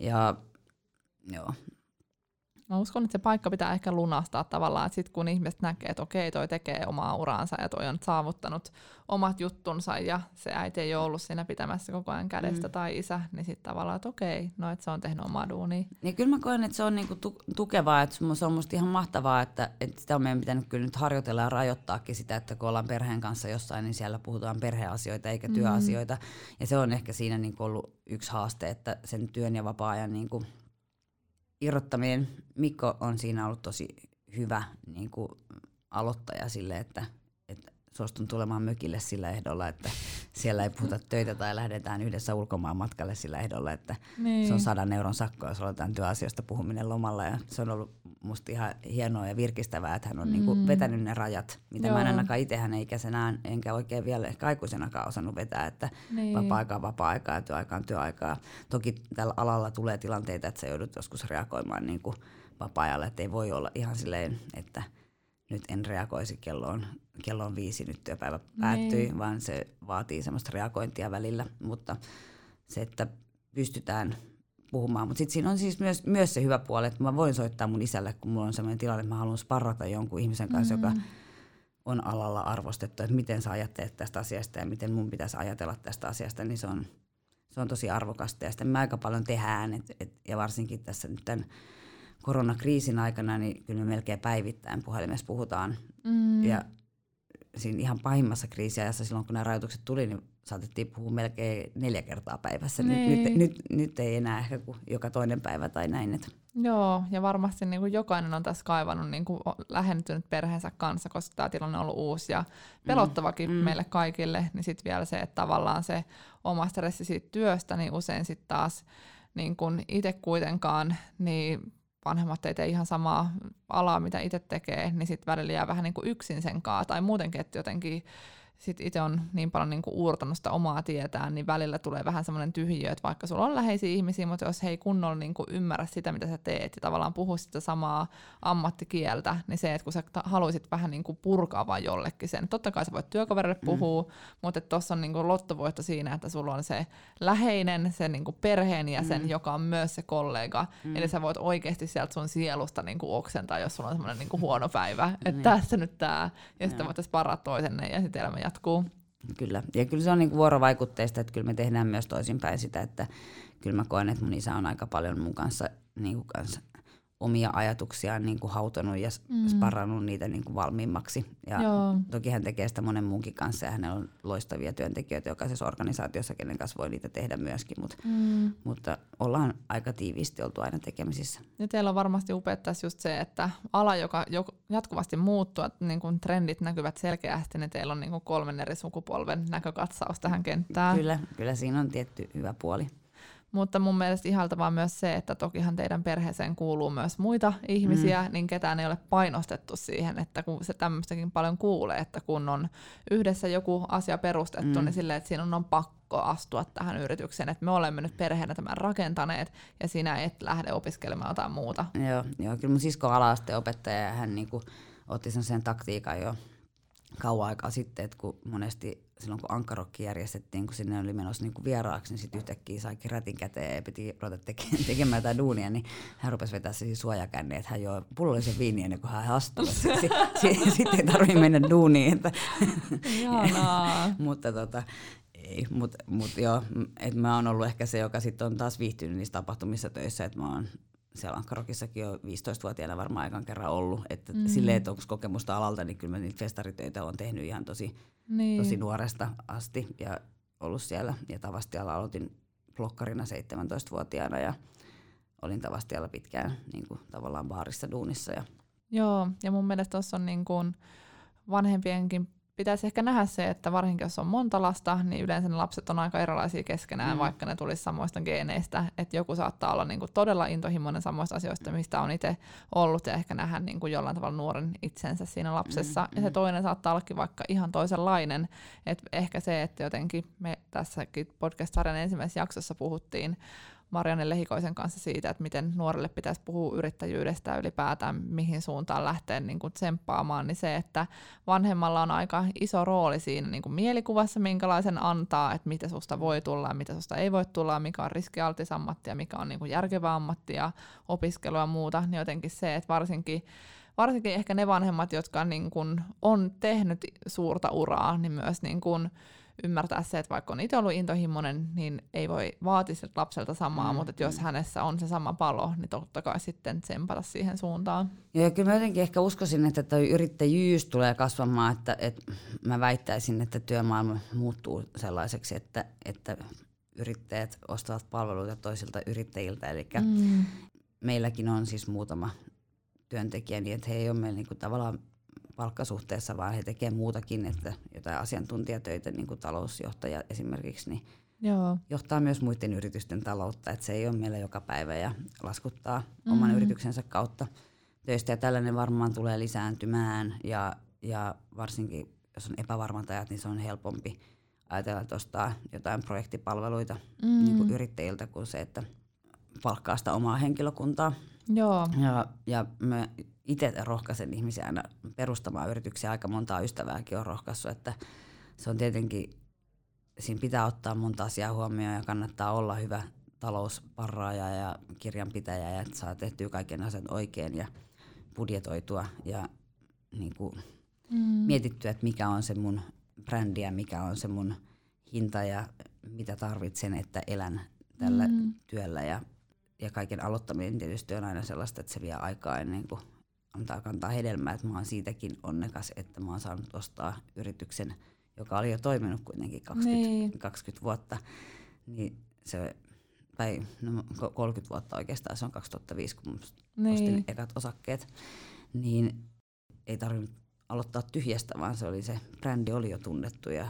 Ja joo, Mä uskon, että se paikka pitää ehkä lunastaa tavallaan, että sit kun ihmiset näkee, että okei, toi tekee omaa uraansa ja toi on saavuttanut omat juttunsa ja se äiti ei ole ollut siinä pitämässä koko ajan kädestä mm. tai isä, niin sitten tavallaan, että okei, no että se on tehnyt omaa duunia. Niin kyllä mä koen, että se on niinku tu- tukevaa, että se on musta ihan mahtavaa, että, että sitä on meidän pitänyt kyllä nyt harjoitella ja rajoittaakin sitä, että kun ollaan perheen kanssa jossain, niin siellä puhutaan perheasioita eikä mm. työasioita. Ja se on ehkä siinä niinku ollut yksi haaste, että sen työn ja vapaa-ajan niinku irrottaminen, Mikko on siinä ollut tosi hyvä niin kuin aloittaja sille, että, suostun tulemaan mökille sillä ehdolla, että siellä ei puhuta töitä tai lähdetään yhdessä ulkomaan matkalle sillä ehdolla, että niin. se on sadan euron sakko, jos aloitetaan työasioista puhuminen lomalla. Ja se on ollut musta ihan hienoa ja virkistävää, että hän on niinku mm. niinku vetänyt ne rajat, mitä Joo. mä en ainakaan itsehän ikäisenä enkä oikein vielä ehkä aikuisenakaan osannut vetää, että niin. vapaa-aika on vapaa-aikaa ja työaika on työaikaa. Toki tällä alalla tulee tilanteita, että sä joudut joskus reagoimaan niinku vapaa-ajalle, että ei voi olla ihan silleen, että nyt en reagoisi kelloon, kello on viisi, nyt työpäivä päättyy, niin. vaan se vaatii semmoista reagointia välillä, mutta se, että pystytään puhumaan. Mutta sitten siinä on siis myös, myös se hyvä puoli, että mä voin soittaa mun isälle, kun mulla on sellainen tilanne, että mä haluan sparrata jonkun ihmisen kanssa, mm. joka on alalla arvostettu, että miten sä ajattelet tästä asiasta ja miten mun pitäisi ajatella tästä asiasta, niin se on, se on tosi arvokasta. Ja sitten me aika paljon tehdään, et, et, ja varsinkin tässä nyt tämän koronakriisin aikana, niin kyllä me melkein päivittäin puhelimessa puhutaan. Mm. Ja siinä ihan pahimmassa kriisiajassa, silloin kun nämä rajoitukset tuli, niin saatettiin puhua melkein neljä kertaa päivässä. Niin. Nyt, nyt, nyt ei enää ehkä kuin joka toinen päivä tai näin. Että. Joo, ja varmasti niin kuin jokainen on tässä kaivannut niin kuin lähentynyt perheensä kanssa, koska tämä tilanne on ollut uusi ja pelottavakin mm. mm. meille kaikille. Niin sitten vielä se, että tavallaan se oma stressi siitä työstä, niin usein sitten taas niin kuin itse kuitenkaan, niin vanhemmat ei tee ihan samaa alaa, mitä itse tekee, niin sitten välillä jää vähän niin kuin yksin sen kaa, tai muutenkin, että jotenkin sitten itse on niin paljon niin kuin uurtanut sitä omaa tietään, niin välillä tulee vähän semmoinen tyhjiö, että vaikka sulla on läheisiä ihmisiä, mutta jos he ei kunnolla niin kuin ymmärrä sitä, mitä sä teet, ja tavallaan puhu sitä samaa ammattikieltä, niin se, että kun sä haluaisit vähän niin kuin purkaa vaan jollekin sen. Totta kai sä voit työkaverille mm. puhua, mm. mutta tuossa on niin kuin lottovoitto siinä, että sulla on se läheinen, se niin kuin perheenjäsen, mm. joka on myös se kollega, mm. eli sä voit oikeasti sieltä sun sielusta niin kuin oksentaa, jos sulla on semmoinen niin kuin huono päivä, että niin. tässä nyt tää, ja sitten voitaisiin paraa toisenne, ja sitten elämä jatkuu. Kyllä, ja kyllä se on niinku vuorovaikutteista, että kyllä me tehdään myös toisinpäin sitä, että kyllä mä koen, että mun isä on aika paljon mun kanssa, niinku kanssa omia ajatuksiaan niin kuin hautonut ja mm. sparannut niitä niin kuin valmiimmaksi. Ja Joo. toki hän tekee sitä monen muunkin kanssa ja hänellä on loistavia työntekijöitä jokaisessa organisaatiossa, kenen kanssa voi niitä tehdä myöskin, Mut, mm. mutta ollaan aika tiiviisti oltu aina tekemisissä. Ja teillä on varmasti upeattaisi just se, että ala, joka jatkuvasti muuttuu, että niin kuin trendit näkyvät selkeästi, niin teillä on niin kuin kolmen eri sukupolven näkökatsaus tähän kenttään. Kyllä, kyllä siinä on tietty hyvä puoli. Mutta mun mielestä ihaltavaa myös se, että tokihan teidän perheeseen kuuluu myös muita ihmisiä, mm. niin ketään ei ole painostettu siihen, että kun se tämmöistäkin paljon kuulee, että kun on yhdessä joku asia perustettu, mm. niin silleen, että siinä on pakko astua tähän yritykseen, että me olemme nyt perheenä tämän rakentaneet ja sinä et lähde opiskelemaan jotain muuta. Joo, joo kyllä mun sisko ala opettaja ja hän niinku otti sen taktiikan jo kauan aikaa sitten, että kun monesti silloin kun Ankkarokki järjestettiin, kun sinne oli menossa niin kuin vieraaksi, niin sitten yhtäkkiä saikin rätin käteen ja piti ruveta teke- tekemään jotain duunia, niin hän rupesi vetää siis suojakänne, että hän joi pullollisen viini ennen kuin hän astui. Sitten ei tarvitse mennä duuniin. Että mutta tota, ei, mutta mut joo, että mä oon ollut ehkä se, joka sitten on taas viihtynyt niissä tapahtumissa töissä, että mä oon siellä Ankkarokissakin jo 15-vuotiaana varmaan aikan kerran ollut. Että mm. silleen, että onko kokemusta alalta, niin kyllä mä niitä festaritöitä on tehnyt ihan tosi, niin. tosi nuoresta asti ja ollut siellä. Ja Tavastialla aloitin blokkarina 17-vuotiaana ja olin Tavastialla pitkään niin kuin, tavallaan baarissa duunissa. Ja Joo, ja mun mielestä tuossa on niin kuin vanhempienkin pitäisi ehkä nähdä se, että varsinkin jos on monta lasta, niin yleensä ne lapset on aika erilaisia keskenään, mm. vaikka ne tulisi samoista geeneistä. Että joku saattaa olla niinku todella intohimoinen samoista asioista, mistä on itse ollut, ja ehkä nähdä niinku jollain tavalla nuoren itsensä siinä lapsessa. Mm. Ja se mm. toinen saattaa ollakin vaikka ihan toisenlainen. Et ehkä se, että jotenkin me tässäkin podcast-sarjan ensimmäisessä jaksossa puhuttiin Marianne Lehikoisen kanssa siitä, että miten nuorelle pitäisi puhua yrittäjyydestä ja ylipäätään mihin suuntaan lähteä niin kuin tsemppaamaan, niin se, että vanhemmalla on aika iso rooli siinä niin kuin mielikuvassa, minkälaisen antaa, että mitä susta voi tulla ja mitä susta ei voi tulla, mikä on riskialtis ammatti ja mikä on niin kuin järkevä ammatti ja opiskelu ja muuta, niin jotenkin se, että varsinkin varsinkin ehkä ne vanhemmat, jotka niin kuin on tehnyt suurta uraa, niin myös niin kuin ymmärtää se, että vaikka on itse ollut intohimoinen, niin ei voi vaatia lapselta samaa, mm, mutta että jos mm. hänessä on se sama palo, niin totta kai sitten tsempata siihen suuntaan. Ja kyllä mä jotenkin ehkä uskoisin, että toi yrittäjyys tulee kasvamaan, että, että mä väittäisin, että työmaailma muuttuu sellaiseksi, että, että yrittäjät ostavat palveluita toisilta yrittäjiltä, eli mm. meilläkin on siis muutama työntekijä, niin että he ei ole meillä niinku tavallaan palkkasuhteessa, vaan he tekevät muutakin, että jotain asiantuntijatöitä, niin kuin talousjohtaja esimerkiksi, niin Joo. johtaa myös muiden yritysten taloutta, että se ei ole meillä joka päivä ja laskuttaa mm-hmm. oman yrityksensä kautta töistä ja tällainen varmaan tulee lisääntymään ja, ja varsinkin jos on epävarmat ajat, niin se on helpompi ajatella, että ostaa jotain projektipalveluita mm. niin kuin yrittäjiltä kuin se, että palkkaa sitä omaa henkilökuntaa. Joo. Ja, ja me itse rohkaisen ihmisiä aina perustamaan yrityksiä. Aika montaa ystävääkin on rohkaissut, että se on tietenkin, siinä pitää ottaa monta asiaa huomioon ja kannattaa olla hyvä talousparraaja ja kirjanpitäjä ja että saa tehtyä kaiken asiat oikein ja budjetoitua ja niin kuin mm. mietittyä, että mikä on se mun brändi ja mikä on se mun hinta ja mitä tarvitsen, että elän tällä mm. työllä. Ja, ja kaiken aloittaminen tietysti on aina sellaista, että se vie aikaa ennen kuin antaa kantaa hedelmää. Että mä oon siitäkin onnekas, että mä oon saanut ostaa yrityksen, joka oli jo toiminut kuitenkin 20, niin. 20 vuotta. Niin se, tai no 30 vuotta oikeastaan, se on 2005, kun niin. ostin ekat osakkeet. Niin ei tarvinnut aloittaa tyhjästä, vaan se oli se brändi oli jo tunnettu ja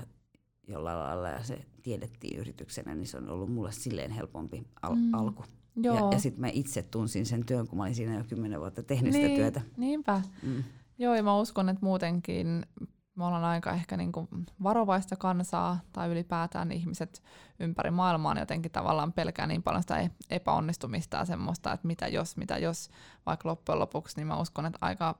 jollain lailla ja se tiedettiin yrityksenä, niin se on ollut mulle silleen helpompi al- mm. alku. Joo. Ja, ja sitten mä itse tunsin sen työn, kun mä olin siinä jo kymmenen vuotta tehnyt niin, sitä työtä. Niinpä. Mm. Joo, ja mä uskon, että muutenkin me ollaan aika ehkä niinku varovaista kansaa, tai ylipäätään ihmiset ympäri maailmaa jotenkin tavallaan pelkää niin paljon sitä e-, epäonnistumista ja semmoista, että mitä jos, mitä jos, vaikka loppujen lopuksi, niin mä uskon, että aika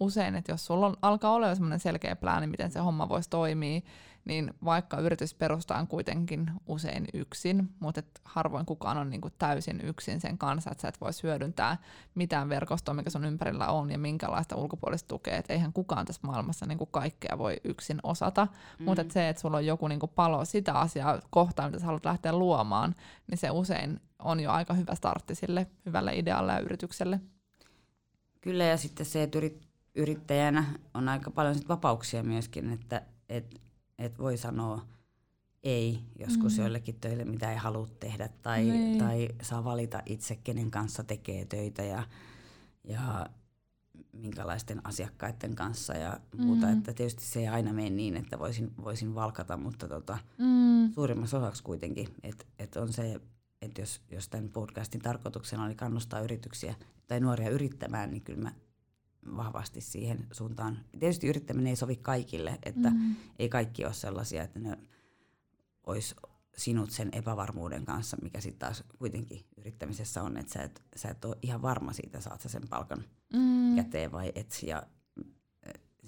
usein, että jos sulla on, alkaa olla semmoinen selkeä plääni, miten se homma voisi toimia, niin vaikka yritys perustaan kuitenkin usein yksin, mutta et harvoin kukaan on niinku täysin yksin sen kanssa, että sä et voisi hyödyntää mitään verkostoa, mikä sun ympärillä on ja minkälaista ulkopuolista tukea. Et eihän kukaan tässä maailmassa niinku kaikkea voi yksin osata, mm. mutta et se, että sulla on joku niinku palo sitä asiaa kohtaan, mitä sä haluat lähteä luomaan, niin se usein on jo aika hyvä startti sille hyvälle idealle ja yritykselle. Kyllä ja sitten se, että yrittäjänä on aika paljon sit vapauksia myöskin, että et, et voi sanoa ei joskus mm. joillekin töille, mitä ei halua tehdä, tai, niin. tai saa valita itse, kenen kanssa tekee töitä ja, ja minkälaisten asiakkaiden kanssa ja muuta. Mm. Että tietysti se ei aina mene niin, että voisin, voisin valkata, mutta tota, mm. suurimmassa osaksi kuitenkin, että et on se, että jos, jos tämän podcastin tarkoituksena oli kannustaa yrityksiä tai nuoria yrittämään, niin kyllä mä vahvasti siihen suuntaan. Tietysti yrittäminen ei sovi kaikille, että mm. ei kaikki ole sellaisia, että ne olisi sinut sen epävarmuuden kanssa, mikä sitten taas kuitenkin yrittämisessä on, että sä et, sä et ole ihan varma siitä, saat sä sen palkan mm. käteen vai et. Ja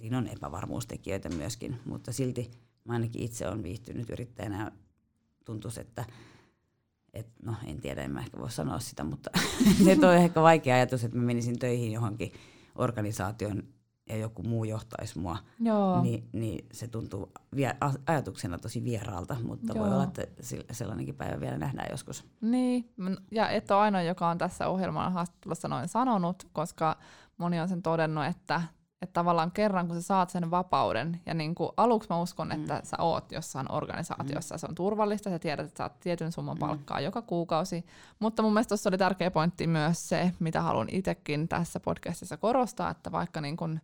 siinä on epävarmuustekijöitä myöskin, mutta silti mä ainakin itse olen viihtynyt yrittäjänä ja tuntuisi, että et, no en tiedä, en mä ehkä voi sanoa sitä, mutta se on ehkä vaikea ajatus, että mä menisin töihin johonkin organisaation ja joku muu johtaisi mua, Joo. Niin, niin se tuntuu vie, ajatuksena tosi vieraalta, mutta Joo. voi olla, että sellainenkin päivä vielä nähdään joskus. Niin, ja et ole ainoa, joka on tässä ohjelman haastattelussa noin sanonut, koska moni on sen todennut, että että tavallaan kerran kun sä saat sen vapauden, ja niin kuin aluksi mä uskon, mm. että sä oot jossain organisaatiossa, mm. se on turvallista, sä tiedät, että saat tietyn summan mm. palkkaa joka kuukausi, mutta mun mielestä tuossa oli tärkeä pointti myös se, mitä haluan itsekin tässä podcastissa korostaa, että vaikka niin kuin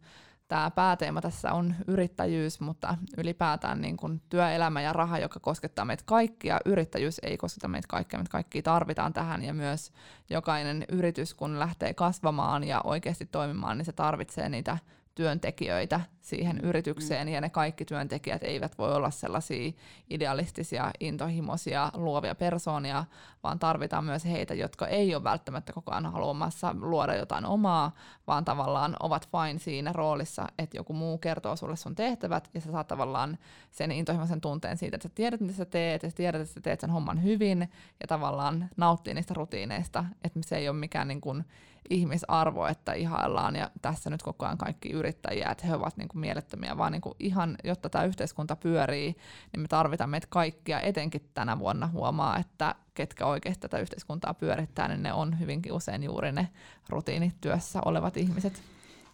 tämä pääteema tässä on yrittäjyys, mutta ylipäätään niin kuin työelämä ja raha, joka koskettaa meitä kaikkia. Yrittäjyys ei kosketa meitä kaikkia, me kaikki tarvitaan tähän ja myös jokainen yritys, kun lähtee kasvamaan ja oikeasti toimimaan, niin se tarvitsee niitä työntekijöitä siihen yritykseen, mm. ja ne kaikki työntekijät eivät voi olla sellaisia idealistisia, intohimoisia, luovia persoonia, vaan tarvitaan myös heitä, jotka ei ole välttämättä koko ajan haluamassa luoda jotain omaa, vaan tavallaan ovat vain siinä roolissa, että joku muu kertoo sulle sun tehtävät, ja sä saat tavallaan sen intohimoisen tunteen siitä, että sä tiedät, mitä sä teet, ja sä tiedät, että sä teet sen homman hyvin, ja tavallaan nauttii niistä rutiineista, että se ei ole mikään niin kuin ihmisarvo, että ihaillaan ja tässä nyt koko ajan kaikki yrittäjiä, että he ovat niin kuin mielettömiä, vaan niin kuin ihan, jotta tämä yhteiskunta pyörii, niin me tarvitaan meitä kaikkia, etenkin tänä vuonna huomaa, että ketkä oikeasti tätä yhteiskuntaa pyörittää, niin ne on hyvinkin usein juuri ne rutiinityössä olevat ihmiset.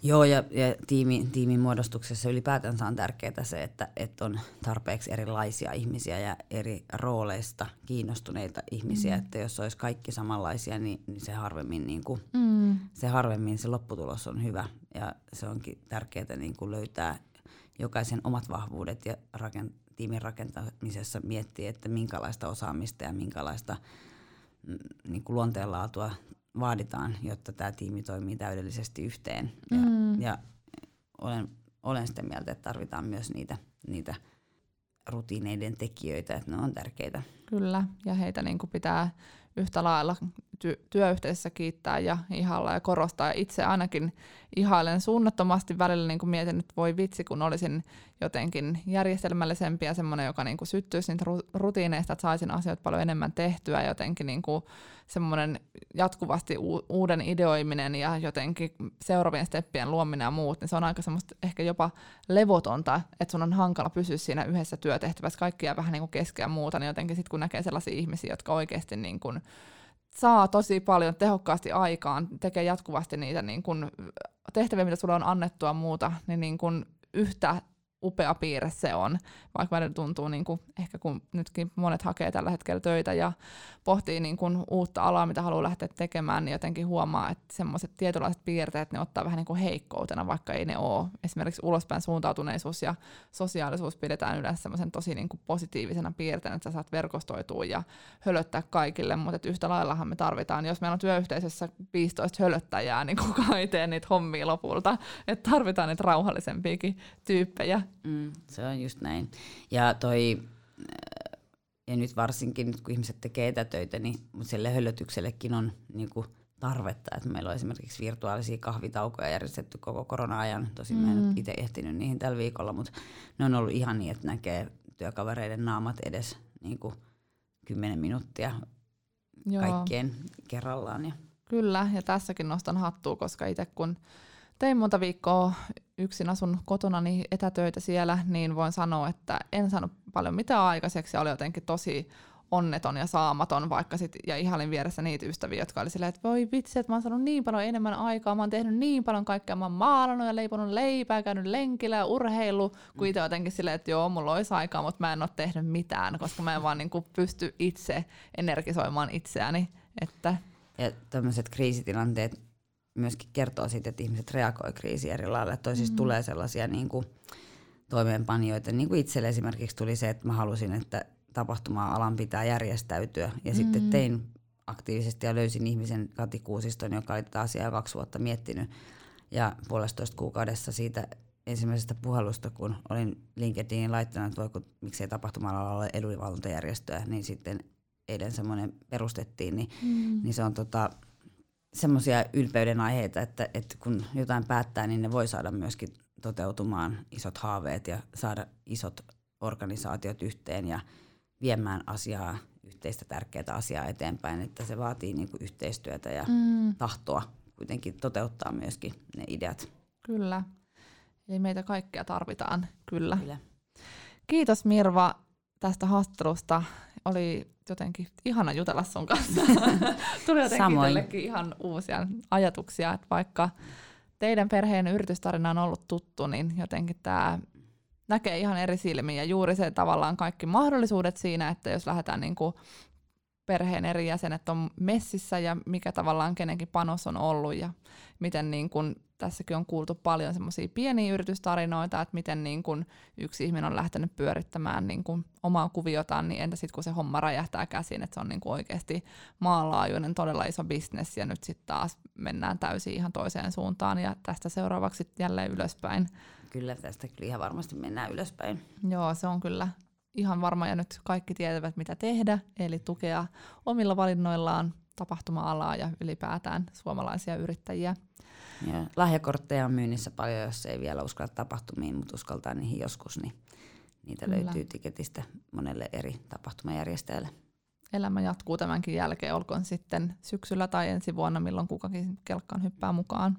Joo, ja, ja tiimi, tiimin muodostuksessa ylipäätänsä on tärkeää se, että, että on tarpeeksi erilaisia ihmisiä ja eri rooleista kiinnostuneita ihmisiä. Mm. Että jos olisi kaikki samanlaisia, niin, niin se, harvemmin, niin kuin, mm. se harvemmin se lopputulos on hyvä. Ja se onkin tärkeää niin kuin löytää jokaisen omat vahvuudet ja rakent, tiimin rakentamisessa miettiä, että minkälaista osaamista ja minkälaista mm, niin kuin luonteenlaatua vaaditaan, jotta tämä tiimi toimii täydellisesti yhteen. Ja, mm. ja olen, olen sitä mieltä, että tarvitaan myös niitä, niitä rutiineiden tekijöitä, että ne on tärkeitä. Kyllä, ja heitä niin kuin pitää yhtä lailla ty- työyhteisössä kiittää ja ihalla ja korostaa. Ja itse ainakin ihailen suunnattomasti välillä niin mietin, että voi vitsi, kun olisin jotenkin järjestelmällisempi ja semmoinen, joka niin kuin syttyisi niitä rutiineista, että saisin asioita paljon enemmän tehtyä, jotenkin niin kuin semmoinen jatkuvasti u- uuden ideoiminen ja jotenkin seuraavien steppien luominen ja muut, niin se on aika semmoista ehkä jopa levotonta, että sun on hankala pysyä siinä yhdessä työtehtävässä, kaikkia vähän niin kuin keskeä muuta, niin jotenkin sitten kun näkee sellaisia ihmisiä, jotka oikeasti niin kuin saa tosi paljon tehokkaasti aikaan, tekee jatkuvasti niitä niin kuin tehtäviä, mitä sulle on annettua muuta, niin, niin kuin yhtä upea piirre se on, vaikka välillä tuntuu, niin kuin, ehkä kun nytkin monet hakee tällä hetkellä töitä ja pohtii niin kuin uutta alaa, mitä haluaa lähteä tekemään, niin jotenkin huomaa, että semmoiset tietynlaiset piirteet, ne ottaa vähän niin kuin heikkoutena, vaikka ei ne ole. Esimerkiksi ulospäin suuntautuneisuus ja sosiaalisuus pidetään yleensä semmoisen tosi niin kuin positiivisena piirteenä, että sä saat verkostoitua ja hölöttää kaikille, mutta yhtä laillahan me tarvitaan, jos meillä on työyhteisössä 15 hölöttäjää, niin kukaan ei tee niitä hommia lopulta, että tarvitaan niitä rauhallisempiakin tyyppejä. Mm, se on just näin. Ja toi ja nyt varsinkin, nyt kun ihmiset tekee etätöitä, niin sille hölötyksellekin on niin kuin tarvetta. Että meillä on esimerkiksi virtuaalisia kahvitaukoja järjestetty koko korona-ajan. Tosin mm. mä en mm. itse ehtinyt niihin tällä viikolla, mutta ne on ollut ihan niin, että näkee työkavereiden naamat edes niin kuin 10 minuuttia Joo. kaikkien kerrallaan. Ja. Kyllä, ja tässäkin nostan hattua, koska itse kun tein monta viikkoa yksin asun kotona niin etätöitä siellä, niin voin sanoa, että en saanut paljon mitään aikaiseksi ja oli jotenkin tosi onneton ja saamaton, vaikka sit, ja ihalin vieressä niitä ystäviä, jotka oli silleen, että voi vitsi, että mä oon saanut niin paljon enemmän aikaa, mä oon tehnyt niin paljon kaikkea, mä oon maalannut ja leiponut leipää, käynyt lenkillä ja urheilu, kun itse jotenkin silleen, että joo, mulla olisi aikaa, mutta mä en ole tehnyt mitään, koska mä en vaan niinku pysty itse energisoimaan itseäni. Että... Ja tämmöiset kriisitilanteet myöskin kertoo siitä, että ihmiset reagoi kriisiin eri lailla. Että siis mm. tulee sellaisia niin kuin, toimeenpanijoita. Niin kuin itselle esimerkiksi tuli se, että mä halusin, että tapahtuma-alan pitää järjestäytyä. Ja mm. sitten tein aktiivisesti ja löysin ihmisen Kati Kuusiston, joka oli tätä asiaa kaksi vuotta miettinyt. Ja puolestoista kuukaudessa siitä ensimmäisestä puhelusta, kun olin LinkedInin laittanut, että voiko, miksei tapahtuma-alalla ole edunvalvontajärjestöä, niin sitten eilen semmoinen perustettiin, niin, mm. niin se on tota, semmoisia ylpeyden aiheita, että, että kun jotain päättää, niin ne voi saada myöskin toteutumaan isot haaveet ja saada isot organisaatiot yhteen ja viemään asiaa, yhteistä tärkeää asiaa eteenpäin, että se vaatii niin kuin yhteistyötä ja mm. tahtoa kuitenkin toteuttaa myöskin ne ideat. Kyllä. Eli meitä kaikkea tarvitaan, kyllä. kyllä. Kiitos Mirva tästä haastattelusta. Oli jotenkin ihana jutella sun kanssa. Tuli jotenkin ihan uusia ajatuksia, että vaikka teidän perheen yritystarina on ollut tuttu, niin jotenkin tämä näkee ihan eri silmiin ja juuri se tavallaan kaikki mahdollisuudet siinä, että jos lähdetään niin kuin perheen eri jäsenet on messissä ja mikä tavallaan kenenkin panos on ollut ja miten niin kuin, tässäkin on kuultu paljon semmoisia pieniä yritystarinoita, että miten niin kuin yksi ihminen on lähtenyt pyörittämään niin kuin omaa kuviotaan, niin entä sitten kun se homma räjähtää käsiin, että se on niin oikeasti maanlaajuinen todella iso bisnes ja nyt sitten taas mennään täysin ihan toiseen suuntaan ja tästä seuraavaksi jälleen ylöspäin. Kyllä, tästä kyllä ihan varmasti mennään ylöspäin. Joo, se on kyllä ihan varma ja nyt kaikki tietävät mitä tehdä, eli tukea omilla valinnoillaan tapahtuma-alaa ja ylipäätään suomalaisia yrittäjiä. Ja lahjakortteja on myynnissä paljon, jos ei vielä uskalla tapahtumiin, mutta uskaltaa niihin joskus, niin niitä Kyllä. löytyy tiketistä monelle eri tapahtumajärjestäjälle. Elämä jatkuu tämänkin jälkeen, olkoon sitten syksyllä tai ensi vuonna, milloin kukakin kelkkaan hyppää mukaan.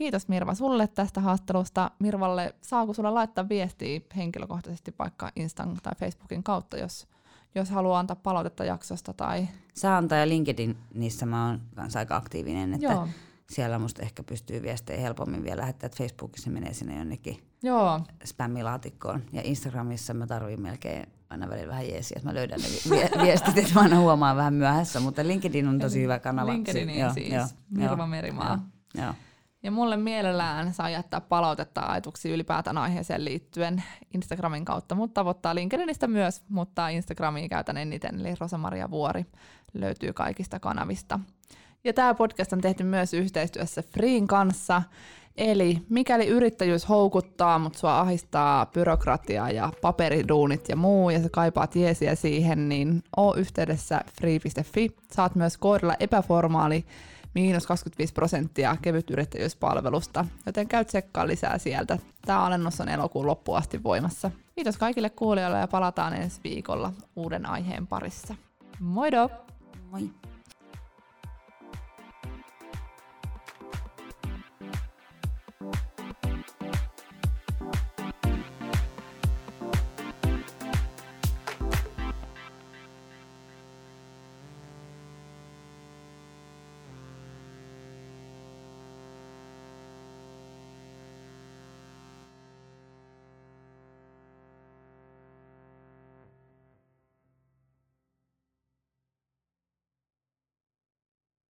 Kiitos Mirva sulle tästä haastattelusta. Mirvalle, saako sulla laittaa viestiä henkilökohtaisesti vaikka Instan tai Facebookin kautta, jos, jos haluaa antaa palautetta jaksosta? Tai... Saa antaa ja LinkedIn, niissä mä oon kanssa aika aktiivinen, että Joo. siellä musta ehkä pystyy viestejä helpommin vielä lähettää, että Facebookissa menee sinne jonnekin Joo. spämmilaatikkoon. Ja Instagramissa mä tarvin melkein aina välillä vähän jeesiä, että mä löydän ne viestit, että mä aina huomaan vähän myöhässä, mutta LinkedIn on tosi hyvä kanava. LinkedIn siis, joo, Mirva Merimaa. Joo, joo. Ja mulle mielellään saa jättää palautetta ajatuksia ylipäätään aiheeseen liittyen Instagramin kautta, mutta tavoittaa LinkedInistä myös, mutta Instagramia käytän eniten, eli Rosamaria Vuori löytyy kaikista kanavista. Ja tämä podcast on tehty myös yhteistyössä Freen kanssa, Eli mikäli yrittäjyys houkuttaa, mutta sua ahistaa byrokratia ja paperiduunit ja muu, ja sä kaipaat jeesiä siihen, niin oo yhteydessä free.fi. Saat myös koodilla epäformaali miinus 25 prosenttia kevyt yrittäjyyspalvelusta, joten käy tsekkaa lisää sieltä. Tämä alennus on elokuun loppuun asti voimassa. Kiitos kaikille kuulijoille ja palataan ensi viikolla uuden aiheen parissa. Moido! Moi!